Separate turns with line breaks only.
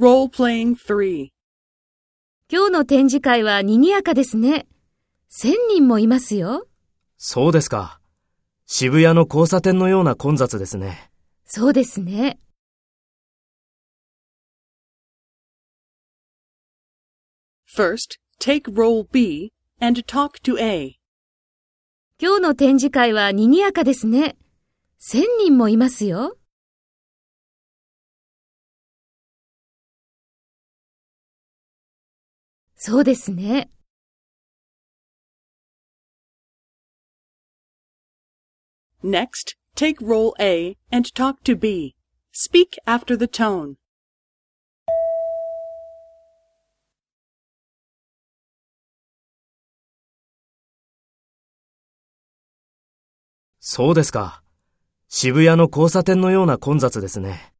Role-playing 3.
今日の展示会は賑やかですね。千人もいますよ。
そうですか。渋谷の交差点のような混雑ですね。
そうですね。
First, take role B and talk to A.
今日の展示会は賑やかですね。千人もいますよ。そうですね。
Next, take role A and talk to B. Speak after the tone.
そうですか。渋谷の交差点のような混雑ですね。